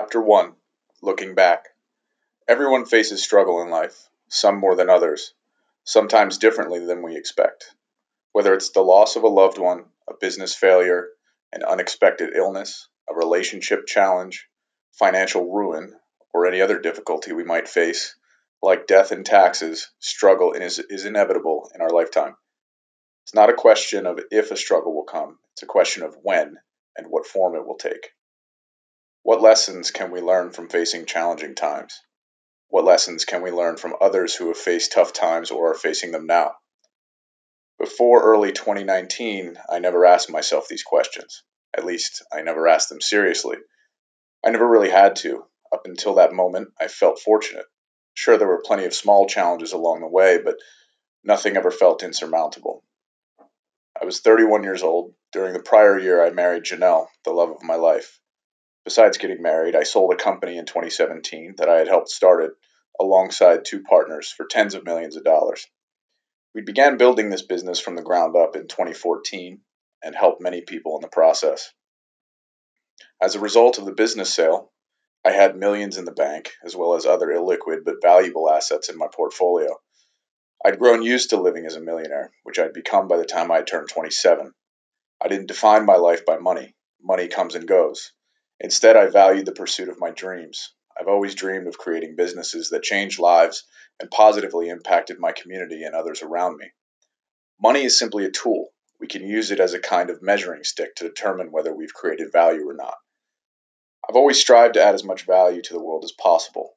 Chapter 1 Looking Back Everyone faces struggle in life, some more than others, sometimes differently than we expect. Whether it's the loss of a loved one, a business failure, an unexpected illness, a relationship challenge, financial ruin, or any other difficulty we might face, like death and taxes, struggle is, is inevitable in our lifetime. It's not a question of if a struggle will come, it's a question of when and what form it will take. What lessons can we learn from facing challenging times? What lessons can we learn from others who have faced tough times or are facing them now? Before early 2019, I never asked myself these questions. At least, I never asked them seriously. I never really had to. Up until that moment, I felt fortunate. Sure, there were plenty of small challenges along the way, but nothing ever felt insurmountable. I was 31 years old. During the prior year, I married Janelle, the love of my life. Besides getting married, I sold a company in 2017 that I had helped start it alongside two partners for tens of millions of dollars. We began building this business from the ground up in 2014 and helped many people in the process. As a result of the business sale, I had millions in the bank, as well as other illiquid but valuable assets in my portfolio. I'd grown used to living as a millionaire, which I'd become by the time I turned 27. I didn't define my life by money. Money comes and goes. Instead, I valued the pursuit of my dreams. I've always dreamed of creating businesses that changed lives and positively impacted my community and others around me. Money is simply a tool. We can use it as a kind of measuring stick to determine whether we've created value or not. I've always strived to add as much value to the world as possible.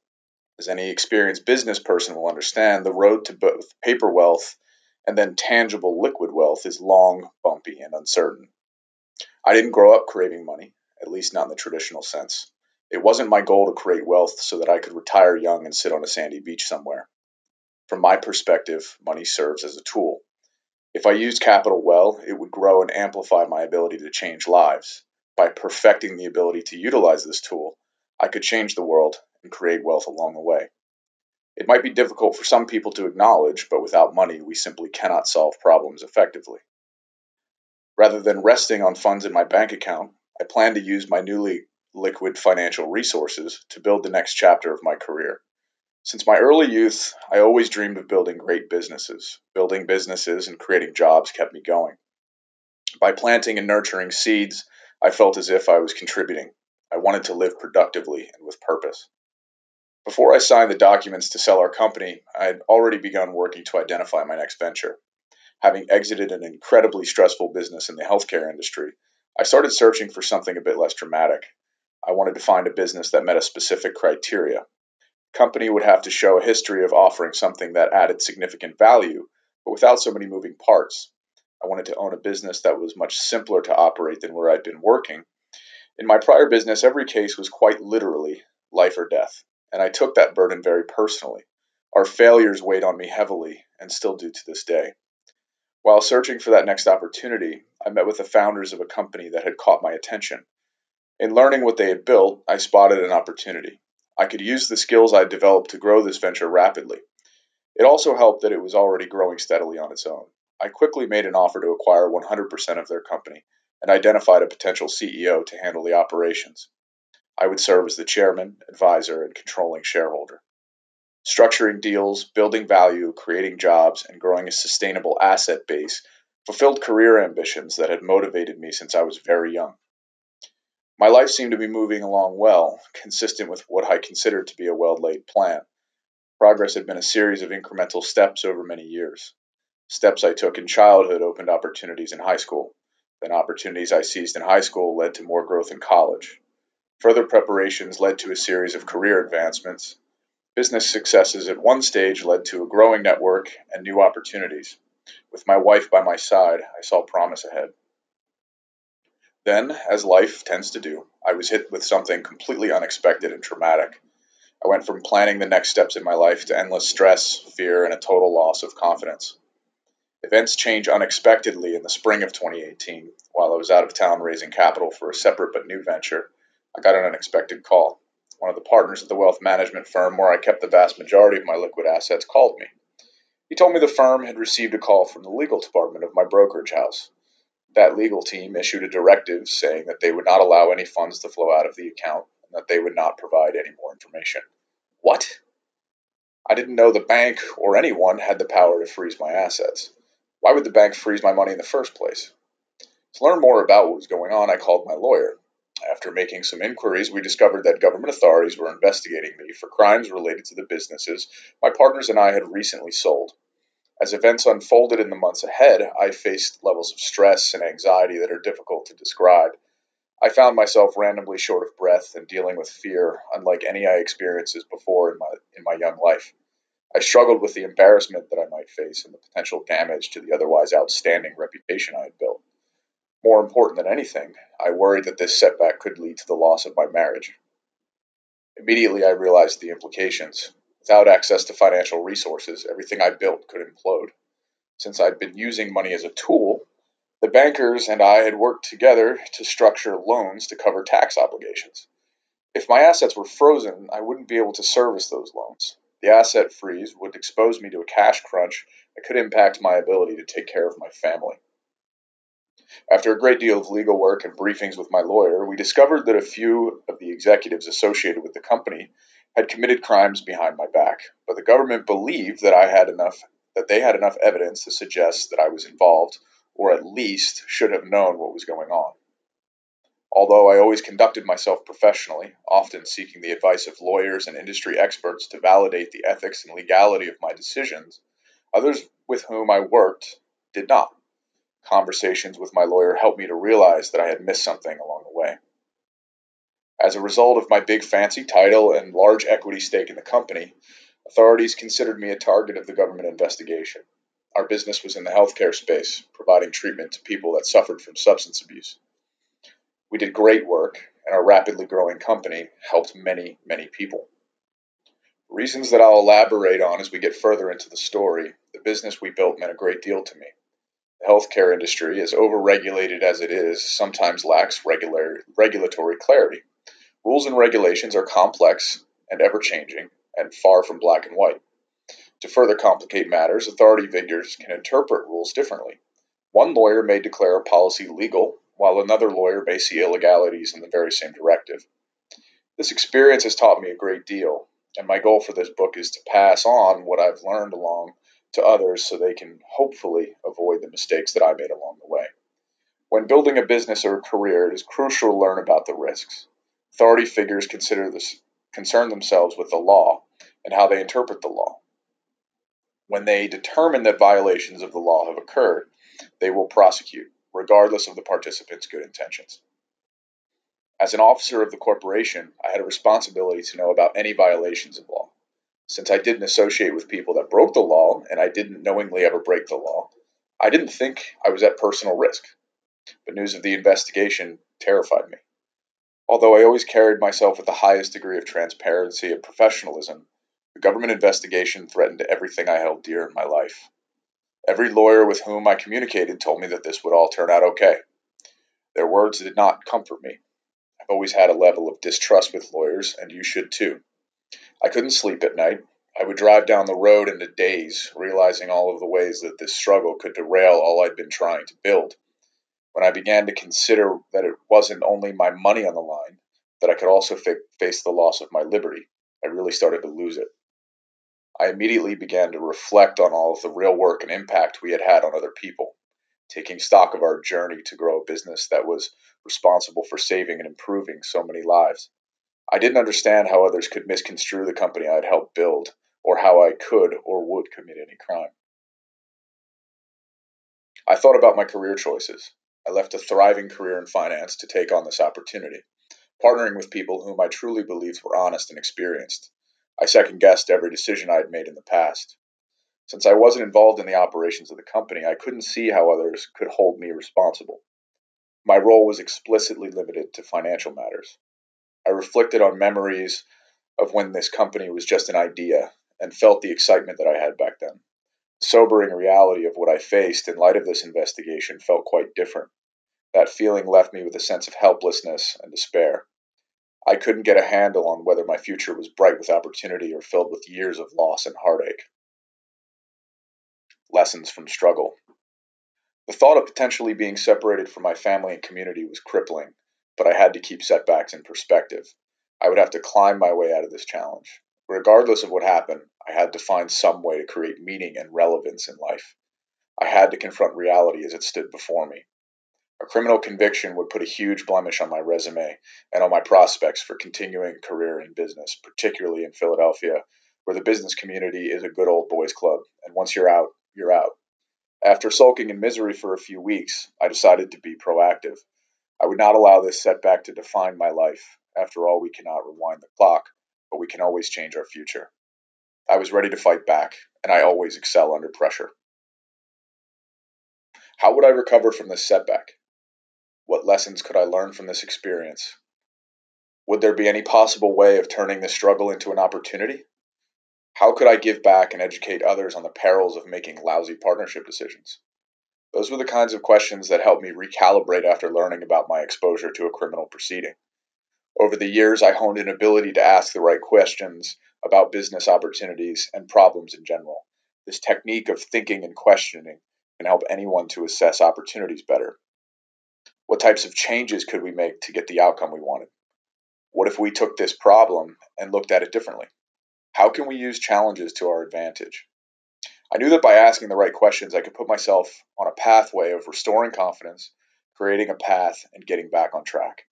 As any experienced business person will understand, the road to both paper wealth and then tangible liquid wealth is long, bumpy, and uncertain. I didn't grow up craving money at least not in the traditional sense. It wasn't my goal to create wealth so that I could retire young and sit on a sandy beach somewhere. From my perspective, money serves as a tool. If I used capital well, it would grow and amplify my ability to change lives. By perfecting the ability to utilize this tool, I could change the world and create wealth along the way. It might be difficult for some people to acknowledge, but without money, we simply cannot solve problems effectively. Rather than resting on funds in my bank account, I plan to use my newly liquid financial resources to build the next chapter of my career. Since my early youth, I always dreamed of building great businesses. Building businesses and creating jobs kept me going. By planting and nurturing seeds, I felt as if I was contributing. I wanted to live productively and with purpose. Before I signed the documents to sell our company, I had already begun working to identify my next venture. Having exited an incredibly stressful business in the healthcare industry, I started searching for something a bit less dramatic. I wanted to find a business that met a specific criteria. Company would have to show a history of offering something that added significant value, but without so many moving parts. I wanted to own a business that was much simpler to operate than where I'd been working. In my prior business, every case was quite literally life or death, and I took that burden very personally. Our failures weighed on me heavily and still do to this day. While searching for that next opportunity, I met with the founders of a company that had caught my attention. In learning what they had built, I spotted an opportunity. I could use the skills I'd developed to grow this venture rapidly. It also helped that it was already growing steadily on its own. I quickly made an offer to acquire 100% of their company and identified a potential CEO to handle the operations. I would serve as the chairman, advisor, and controlling shareholder. Structuring deals, building value, creating jobs, and growing a sustainable asset base fulfilled career ambitions that had motivated me since I was very young. My life seemed to be moving along well, consistent with what I considered to be a well laid plan. Progress had been a series of incremental steps over many years. Steps I took in childhood opened opportunities in high school. Then opportunities I seized in high school led to more growth in college. Further preparations led to a series of career advancements, Business successes at one stage led to a growing network and new opportunities. With my wife by my side, I saw promise ahead. Then, as life tends to do, I was hit with something completely unexpected and traumatic. I went from planning the next steps in my life to endless stress, fear, and a total loss of confidence. Events changed unexpectedly in the spring of 2018. While I was out of town raising capital for a separate but new venture, I got an unexpected call one of the partners of the wealth management firm where I kept the vast majority of my liquid assets, called me. He told me the firm had received a call from the legal department of my brokerage house. that legal team issued a directive saying that they would not allow any funds to flow out of the account and that they would not provide any more information. What? I didn't know the bank or anyone had the power to freeze my assets. Why would the bank freeze my money in the first place? To learn more about what was going on, I called my lawyer. After making some inquiries, we discovered that government authorities were investigating me for crimes related to the businesses my partners and I had recently sold. As events unfolded in the months ahead, I faced levels of stress and anxiety that are difficult to describe. I found myself randomly short of breath and dealing with fear unlike any I experienced before in my in my young life. I struggled with the embarrassment that I might face and the potential damage to the otherwise outstanding reputation I had built. More important than anything, I worried that this setback could lead to the loss of my marriage. Immediately, I realized the implications. Without access to financial resources, everything I built could implode. Since I'd been using money as a tool, the bankers and I had worked together to structure loans to cover tax obligations. If my assets were frozen, I wouldn't be able to service those loans. The asset freeze would expose me to a cash crunch that could impact my ability to take care of my family. After a great deal of legal work and briefings with my lawyer, we discovered that a few of the executives associated with the company had committed crimes behind my back, but the government believed that I had enough that they had enough evidence to suggest that I was involved or at least should have known what was going on. Although I always conducted myself professionally, often seeking the advice of lawyers and industry experts to validate the ethics and legality of my decisions, others with whom I worked did not. Conversations with my lawyer helped me to realize that I had missed something along the way. As a result of my big fancy title and large equity stake in the company, authorities considered me a target of the government investigation. Our business was in the healthcare space, providing treatment to people that suffered from substance abuse. We did great work, and our rapidly growing company helped many, many people. Reasons that I'll elaborate on as we get further into the story, the business we built meant a great deal to me. Healthcare industry, as overregulated as it is, sometimes lacks regular, regulatory clarity. Rules and regulations are complex and ever changing, and far from black and white. To further complicate matters, authority figures can interpret rules differently. One lawyer may declare a policy legal, while another lawyer may see illegalities in the very same directive. This experience has taught me a great deal, and my goal for this book is to pass on what I've learned along to others so they can hopefully avoid the mistakes that I made along the way. When building a business or a career, it is crucial to learn about the risks. Authority figures consider this, concern themselves with the law and how they interpret the law. When they determine that violations of the law have occurred, they will prosecute, regardless of the participants' good intentions. As an officer of the corporation, I had a responsibility to know about any violations of law. Since I didn't associate with people that broke the law and I didn't knowingly ever break the law, I didn't think I was at personal risk. But news of the investigation terrified me. Although I always carried myself with the highest degree of transparency and professionalism, the government investigation threatened everything I held dear in my life. Every lawyer with whom I communicated told me that this would all turn out okay. Their words did not comfort me. I've always had a level of distrust with lawyers, and you should too. I couldn't sleep at night. I would drive down the road in a daze, realizing all of the ways that this struggle could derail all I'd been trying to build. When I began to consider that it wasn't only my money on the line, that I could also fa- face the loss of my liberty, I really started to lose it. I immediately began to reflect on all of the real work and impact we had had on other people, taking stock of our journey to grow a business that was responsible for saving and improving so many lives. I didn't understand how others could misconstrue the company I had helped build, or how I could or would commit any crime. I thought about my career choices. I left a thriving career in finance to take on this opportunity, partnering with people whom I truly believed were honest and experienced. I second guessed every decision I had made in the past. Since I wasn't involved in the operations of the company, I couldn't see how others could hold me responsible. My role was explicitly limited to financial matters. I reflected on memories of when this company was just an idea and felt the excitement that I had back then. The sobering reality of what I faced in light of this investigation felt quite different. That feeling left me with a sense of helplessness and despair. I couldn't get a handle on whether my future was bright with opportunity or filled with years of loss and heartache. Lessons from struggle. The thought of potentially being separated from my family and community was crippling, but I had to keep setbacks in perspective. I would have to climb my way out of this challenge. Regardless of what happened, I had to find some way to create meaning and relevance in life. I had to confront reality as it stood before me. A criminal conviction would put a huge blemish on my resume and on my prospects for continuing a career in business, particularly in Philadelphia, where the business community is a good old boys club, and once you're out, you're out. After sulking in misery for a few weeks, I decided to be proactive. I would not allow this setback to define my life. After all, we cannot rewind the clock, but we can always change our future. I was ready to fight back, and I always excel under pressure. How would I recover from this setback? What lessons could I learn from this experience? Would there be any possible way of turning this struggle into an opportunity? How could I give back and educate others on the perils of making lousy partnership decisions? Those were the kinds of questions that helped me recalibrate after learning about my exposure to a criminal proceeding. Over the years, I honed an ability to ask the right questions about business opportunities and problems in general. This technique of thinking and questioning can help anyone to assess opportunities better. What types of changes could we make to get the outcome we wanted? What if we took this problem and looked at it differently? How can we use challenges to our advantage? I knew that by asking the right questions, I could put myself on a pathway of restoring confidence, creating a path, and getting back on track.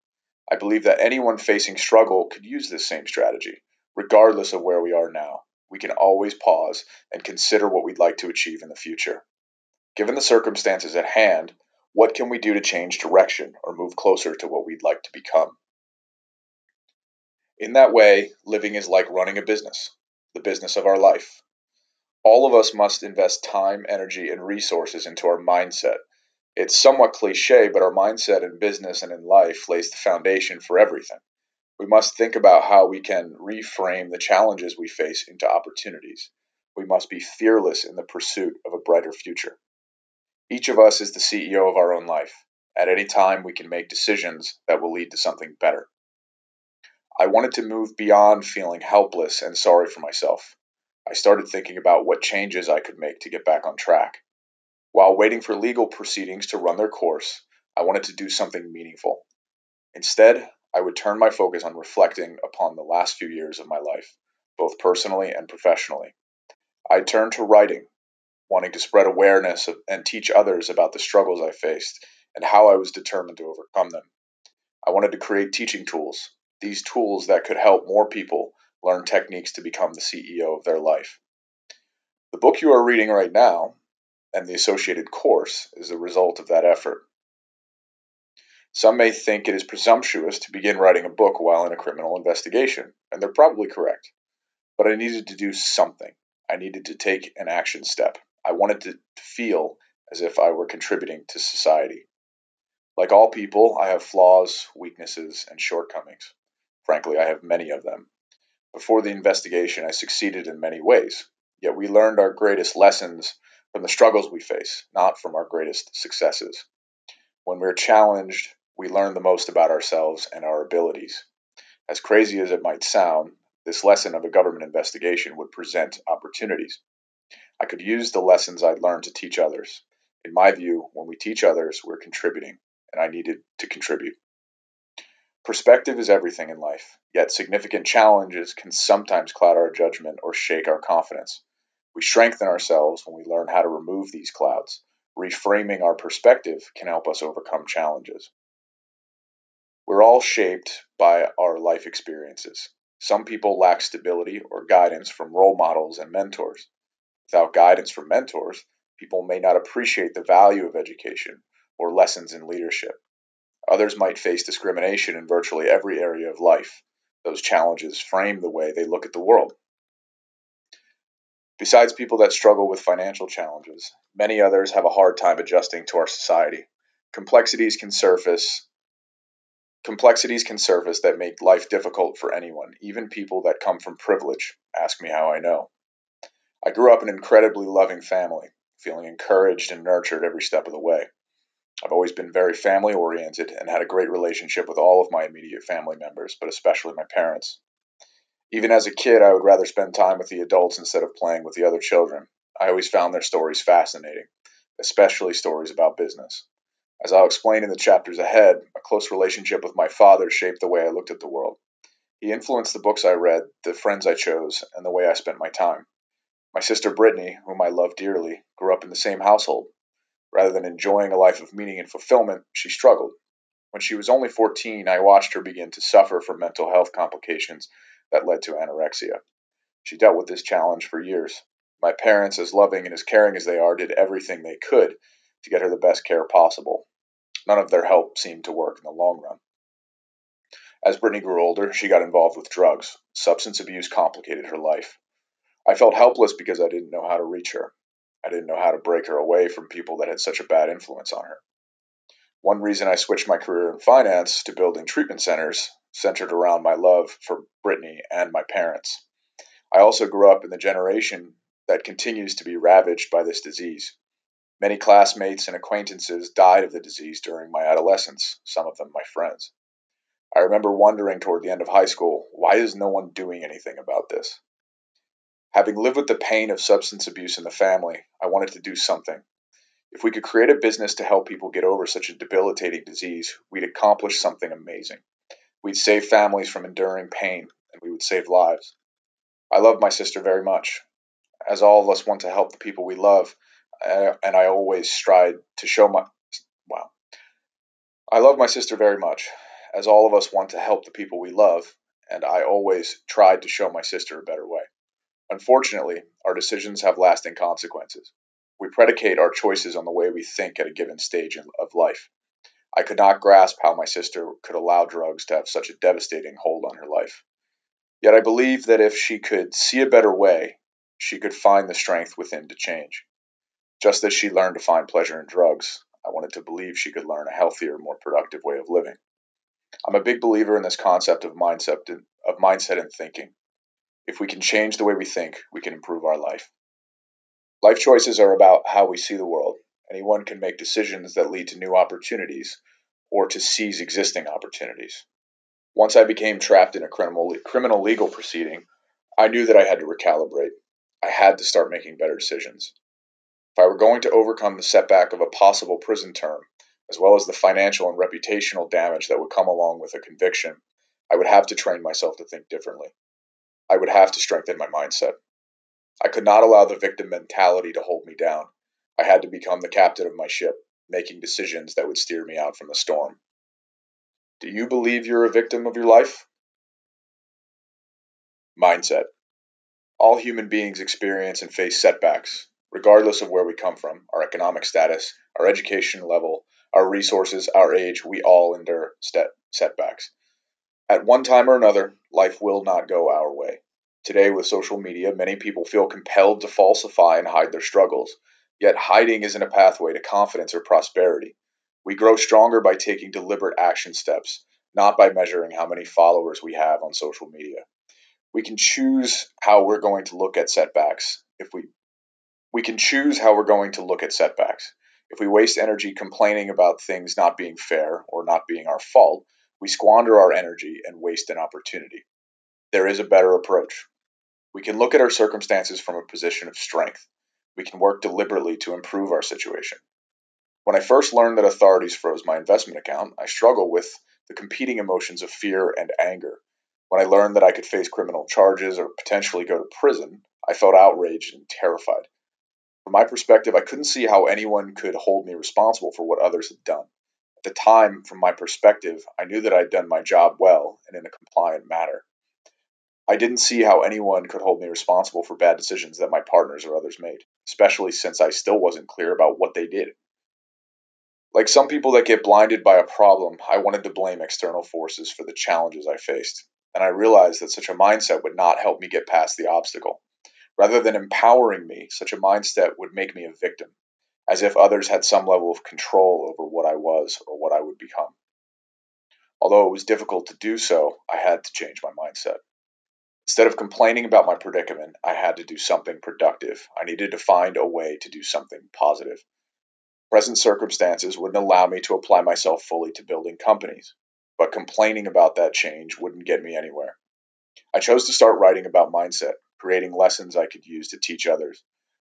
I believe that anyone facing struggle could use this same strategy, regardless of where we are now. We can always pause and consider what we'd like to achieve in the future. Given the circumstances at hand, what can we do to change direction or move closer to what we'd like to become? In that way, living is like running a business, the business of our life. All of us must invest time, energy, and resources into our mindset. It's somewhat cliche, but our mindset in business and in life lays the foundation for everything. We must think about how we can reframe the challenges we face into opportunities. We must be fearless in the pursuit of a brighter future. Each of us is the CEO of our own life. At any time, we can make decisions that will lead to something better. I wanted to move beyond feeling helpless and sorry for myself. I started thinking about what changes I could make to get back on track. While waiting for legal proceedings to run their course, I wanted to do something meaningful. Instead, I would turn my focus on reflecting upon the last few years of my life, both personally and professionally. I turned to writing, wanting to spread awareness of, and teach others about the struggles I faced and how I was determined to overcome them. I wanted to create teaching tools, these tools that could help more people learn techniques to become the CEO of their life. The book you are reading right now and the associated course is the result of that effort. Some may think it is presumptuous to begin writing a book while in a criminal investigation, and they're probably correct. But I needed to do something. I needed to take an action step. I wanted to feel as if I were contributing to society. Like all people, I have flaws, weaknesses, and shortcomings. Frankly, I have many of them. Before the investigation, I succeeded in many ways, yet we learned our greatest lessons from the struggles we face, not from our greatest successes. When we're challenged, we learn the most about ourselves and our abilities. As crazy as it might sound, this lesson of a government investigation would present opportunities. I could use the lessons I'd learned to teach others. In my view, when we teach others, we're contributing, and I needed to contribute. Perspective is everything in life, yet significant challenges can sometimes cloud our judgment or shake our confidence. We strengthen ourselves when we learn how to remove these clouds. Reframing our perspective can help us overcome challenges. We're all shaped by our life experiences. Some people lack stability or guidance from role models and mentors. Without guidance from mentors, people may not appreciate the value of education or lessons in leadership. Others might face discrimination in virtually every area of life. Those challenges frame the way they look at the world. Besides people that struggle with financial challenges, many others have a hard time adjusting to our society. Complexities can surface complexities can surface that make life difficult for anyone, even people that come from privilege. Ask me how I know. I grew up in an incredibly loving family, feeling encouraged and nurtured every step of the way. I've always been very family oriented and had a great relationship with all of my immediate family members, but especially my parents. Even as a kid, I would rather spend time with the adults instead of playing with the other children. I always found their stories fascinating. especially stories about business. As I'll explain in the chapters ahead, a close relationship with my father shaped the way I looked at the world. He influenced the books I read, the friends I chose, and the way I spent my time. My sister Brittany, whom I love dearly, grew up in the same household. Rather than enjoying a life of meaning and fulfillment, she struggled. When she was only 14, I watched her begin to suffer from mental health complications that led to anorexia. She dealt with this challenge for years. My parents, as loving and as caring as they are, did everything they could to get her the best care possible. None of their help seemed to work in the long run. As Brittany grew older, she got involved with drugs. Substance abuse complicated her life. I felt helpless because I didn't know how to reach her. I didn't know how to break her away from people that had such a bad influence on her. One reason I switched my career in finance to building treatment centers centered around my love for Brittany and my parents. I also grew up in the generation that continues to be ravaged by this disease. Many classmates and acquaintances died of the disease during my adolescence, some of them my friends. I remember wondering toward the end of high school, why is no one doing anything about this? Having lived with the pain of substance abuse in the family, I wanted to do something. If we could create a business to help people get over such a debilitating disease, we'd accomplish something amazing. We'd save families from enduring pain, and we would save lives. I love my sister very much. As all of us want to help the people we love, uh, and I always strive to show my. Wow. I love my sister very much as all of us want to help the people we love, and I always tried to show my sister a better way. Unfortunately, our decisions have lasting consequences. We predicate our choices on the way we think at a given stage of life. I could not grasp how my sister could allow drugs to have such a devastating hold on her life. Yet I believe that if she could see a better way, she could find the strength within to change. Just as she learned to find pleasure in drugs, I wanted to believe she could learn a healthier, more productive way of living. I'm a big believer in this concept of mindset and, of mindset and thinking. If we can change the way we think, we can improve our life. Life choices are about how we see the world. Anyone can make decisions that lead to new opportunities or to seize existing opportunities. Once I became trapped in a criminal, criminal legal proceeding, I knew that I had to recalibrate. I had to start making better decisions. If I were going to overcome the setback of a possible prison term, as well as the financial and reputational damage that would come along with a conviction, I would have to train myself to think differently. I would have to strengthen my mindset. I could not allow the victim mentality to hold me down. I had to become the captain of my ship, making decisions that would steer me out from the storm. Do you believe you're a victim of your life? Mindset. All human beings experience and face setbacks, regardless of where we come from, our economic status, our education level, our resources, our age, we all endure setbacks. At one time or another, life will not go our way. Today, with social media, many people feel compelled to falsify and hide their struggles. Yet, hiding isn't a pathway to confidence or prosperity. We grow stronger by taking deliberate action steps, not by measuring how many followers we have on social media. We can choose how we're going to look at setbacks if we we can choose how we're going to look at setbacks. If we waste energy complaining about things not being fair or not being our fault, we squander our energy and waste an opportunity. There is a better approach. We can look at our circumstances from a position of strength. We can work deliberately to improve our situation. When I first learned that authorities froze my investment account, I struggled with the competing emotions of fear and anger. When I learned that I could face criminal charges or potentially go to prison, I felt outraged and terrified. From my perspective, I couldn't see how anyone could hold me responsible for what others had done. At the time, from my perspective, I knew that I'd done my job well and in a compliant manner. I didn't see how anyone could hold me responsible for bad decisions that my partners or others made, especially since I still wasn't clear about what they did. Like some people that get blinded by a problem, I wanted to blame external forces for the challenges I faced, and I realized that such a mindset would not help me get past the obstacle. Rather than empowering me, such a mindset would make me a victim, as if others had some level of control over what I was or what I would become. Although it was difficult to do so, I had to change my mindset. Instead of complaining about my predicament, I had to do something productive. I needed to find a way to do something positive. Present circumstances wouldn't allow me to apply myself fully to building companies, but complaining about that change wouldn't get me anywhere. I chose to start writing about mindset, creating lessons I could use to teach others.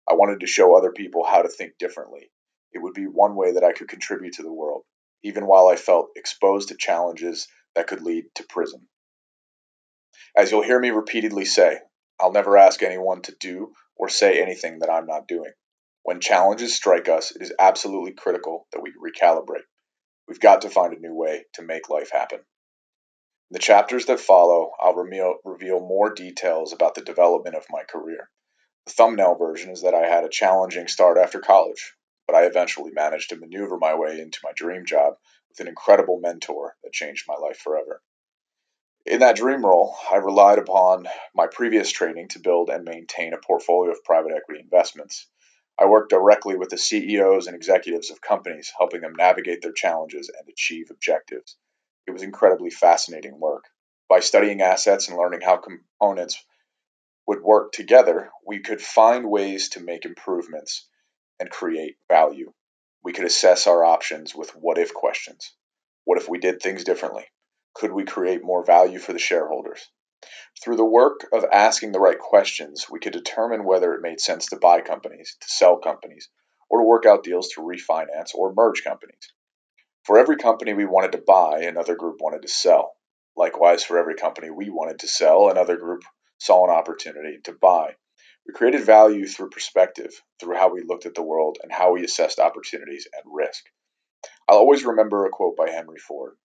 I wanted to show other people how to think differently, it would be one way that I could contribute to the world, even while I felt exposed to challenges that could lead to prison. As you'll hear me repeatedly say, I'll never ask anyone to do or say anything that I'm not doing. When challenges strike us, it is absolutely critical that we recalibrate. We've got to find a new way to make life happen. In the chapters that follow, I'll reveal more details about the development of my career. Thumbnail version is that I had a challenging start after college, but I eventually managed to maneuver my way into my dream job with an incredible mentor that changed my life forever. In that dream role, I relied upon my previous training to build and maintain a portfolio of private equity investments. I worked directly with the CEOs and executives of companies, helping them navigate their challenges and achieve objectives. It was incredibly fascinating work. By studying assets and learning how components would work together, we could find ways to make improvements and create value. We could assess our options with what if questions. What if we did things differently? Could we create more value for the shareholders? Through the work of asking the right questions, we could determine whether it made sense to buy companies, to sell companies, or to work out deals to refinance or merge companies. For every company we wanted to buy, another group wanted to sell. Likewise, for every company we wanted to sell, another group saw an opportunity to buy. We created value through perspective, through how we looked at the world and how we assessed opportunities and risk. I'll always remember a quote by Henry Ford,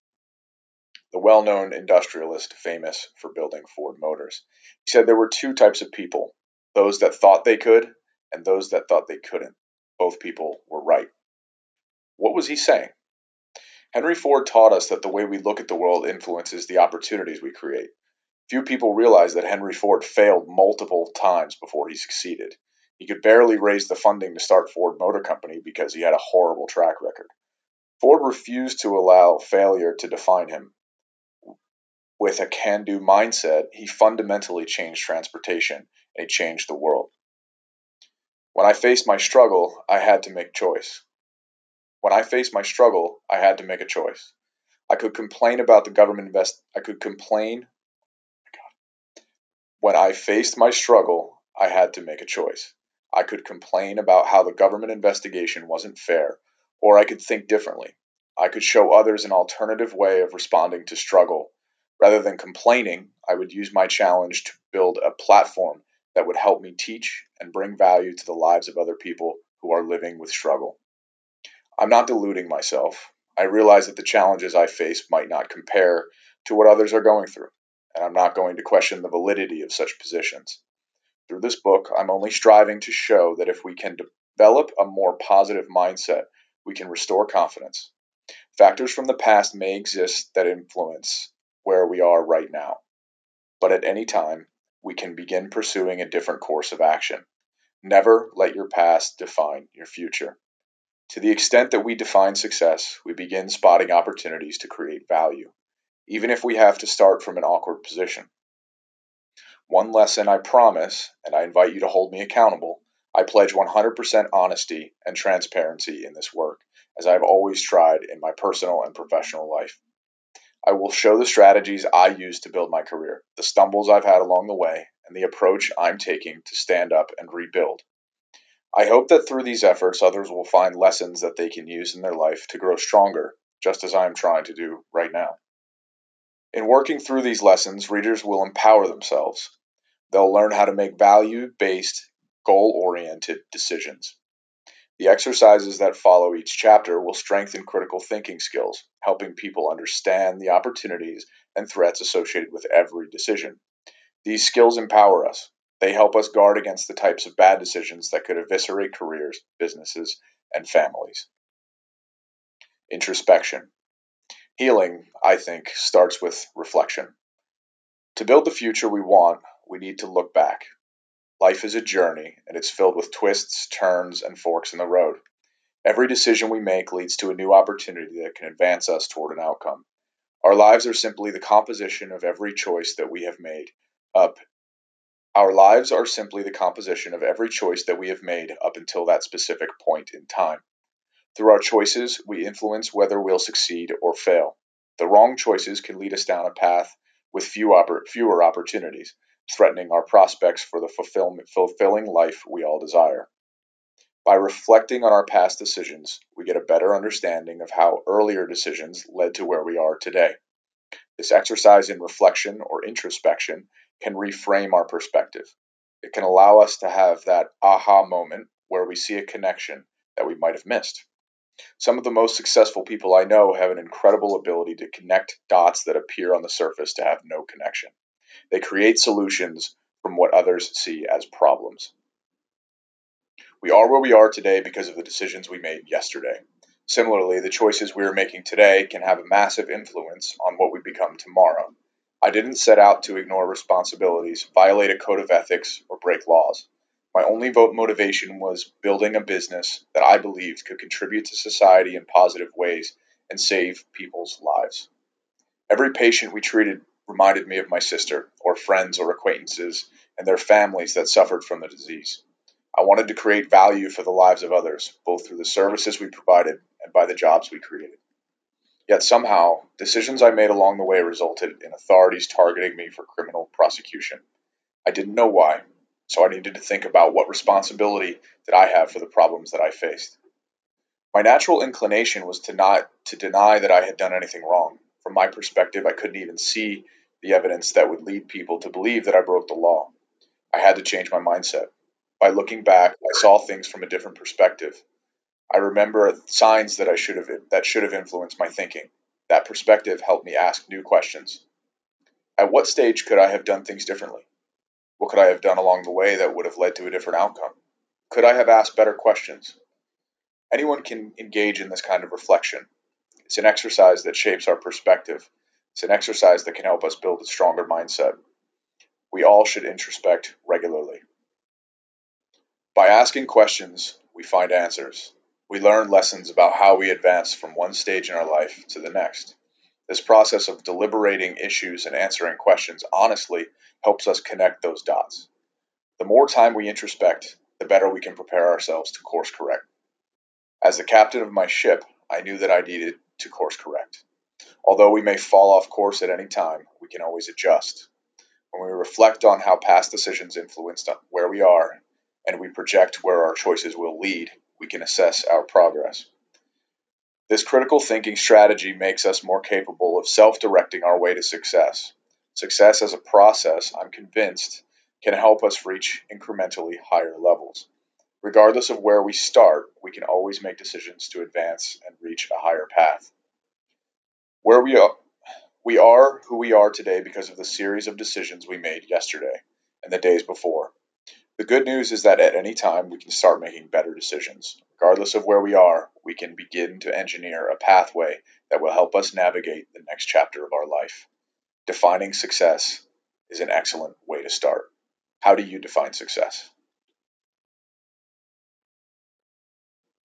the well known industrialist famous for building Ford Motors. He said there were two types of people those that thought they could and those that thought they couldn't. Both people were right. What was he saying? Henry Ford taught us that the way we look at the world influences the opportunities we create. Few people realize that Henry Ford failed multiple times before he succeeded. He could barely raise the funding to start Ford Motor Company because he had a horrible track record. Ford refused to allow failure to define him. With a can do mindset, he fundamentally changed transportation and changed the world. When I faced my struggle, I had to make choice. When I faced my struggle, I had to make a choice. I could complain about the government invest. I could complain. When I faced my struggle, I had to make a choice. I could complain about how the government investigation wasn't fair, or I could think differently. I could show others an alternative way of responding to struggle. Rather than complaining, I would use my challenge to build a platform that would help me teach and bring value to the lives of other people who are living with struggle. I'm not deluding myself. I realize that the challenges I face might not compare to what others are going through, and I'm not going to question the validity of such positions. Through this book, I'm only striving to show that if we can develop a more positive mindset, we can restore confidence. Factors from the past may exist that influence where we are right now, but at any time, we can begin pursuing a different course of action. Never let your past define your future. To the extent that we define success, we begin spotting opportunities to create value, even if we have to start from an awkward position. One lesson I promise, and I invite you to hold me accountable, I pledge 100% honesty and transparency in this work, as I have always tried in my personal and professional life. I will show the strategies I use to build my career, the stumbles I've had along the way, and the approach I'm taking to stand up and rebuild. I hope that through these efforts, others will find lessons that they can use in their life to grow stronger, just as I am trying to do right now. In working through these lessons, readers will empower themselves. They'll learn how to make value based, goal oriented decisions. The exercises that follow each chapter will strengthen critical thinking skills, helping people understand the opportunities and threats associated with every decision. These skills empower us, they help us guard against the types of bad decisions that could eviscerate careers, businesses, and families. Introspection. Healing, I think, starts with reflection. To build the future we want, we need to look back. Life is a journey, and it's filled with twists, turns, and forks in the road. Every decision we make leads to a new opportunity that can advance us toward an outcome. Our lives are simply the composition of every choice that we have made, up our lives are simply the composition of every choice that we have made up until that specific point in time. Through our choices, we influence whether we'll succeed or fail. The wrong choices can lead us down a path with few oppor- fewer opportunities, threatening our prospects for the fulfilling life we all desire. By reflecting on our past decisions, we get a better understanding of how earlier decisions led to where we are today. This exercise in reflection or introspection can reframe our perspective. It can allow us to have that aha moment where we see a connection that we might have missed. Some of the most successful people I know have an incredible ability to connect dots that appear on the surface to have no connection. They create solutions from what others see as problems. We are where we are today because of the decisions we made yesterday. Similarly, the choices we are making today can have a massive influence on what we become tomorrow. I didn't set out to ignore responsibilities, violate a code of ethics, or break laws. My only vote motivation was building a business that I believed could contribute to society in positive ways and save people's lives. Every patient we treated reminded me of my sister, or friends or acquaintances, and their families that suffered from the disease. I wanted to create value for the lives of others, both through the services we provided and by the jobs we created. Yet somehow, decisions I made along the way resulted in authorities targeting me for criminal prosecution. I didn't know why, so I needed to think about what responsibility did I have for the problems that I faced. My natural inclination was to not to deny that I had done anything wrong. From my perspective, I couldn't even see the evidence that would lead people to believe that I broke the law. I had to change my mindset. By looking back, I saw things from a different perspective. I remember signs that I should have that should have influenced my thinking. That perspective helped me ask new questions. At what stage could I have done things differently? What could I have done along the way that would have led to a different outcome? Could I have asked better questions? Anyone can engage in this kind of reflection. It's an exercise that shapes our perspective. It's an exercise that can help us build a stronger mindset. We all should introspect regularly. By asking questions, we find answers. We learn lessons about how we advance from one stage in our life to the next. This process of deliberating issues and answering questions honestly helps us connect those dots. The more time we introspect, the better we can prepare ourselves to course correct. As the captain of my ship, I knew that I needed to course correct. Although we may fall off course at any time, we can always adjust. When we reflect on how past decisions influenced where we are and we project where our choices will lead, we can assess our progress. This critical thinking strategy makes us more capable of self directing our way to success. Success as a process, I'm convinced, can help us reach incrementally higher levels. Regardless of where we start, we can always make decisions to advance and reach a higher path. Where we are, we are who we are today because of the series of decisions we made yesterday and the days before. The good news is that at any time we can start making better decisions. Regardless of where we are, we can begin to engineer a pathway that will help us navigate the next chapter of our life. Defining success is an excellent way to start. How do you define success?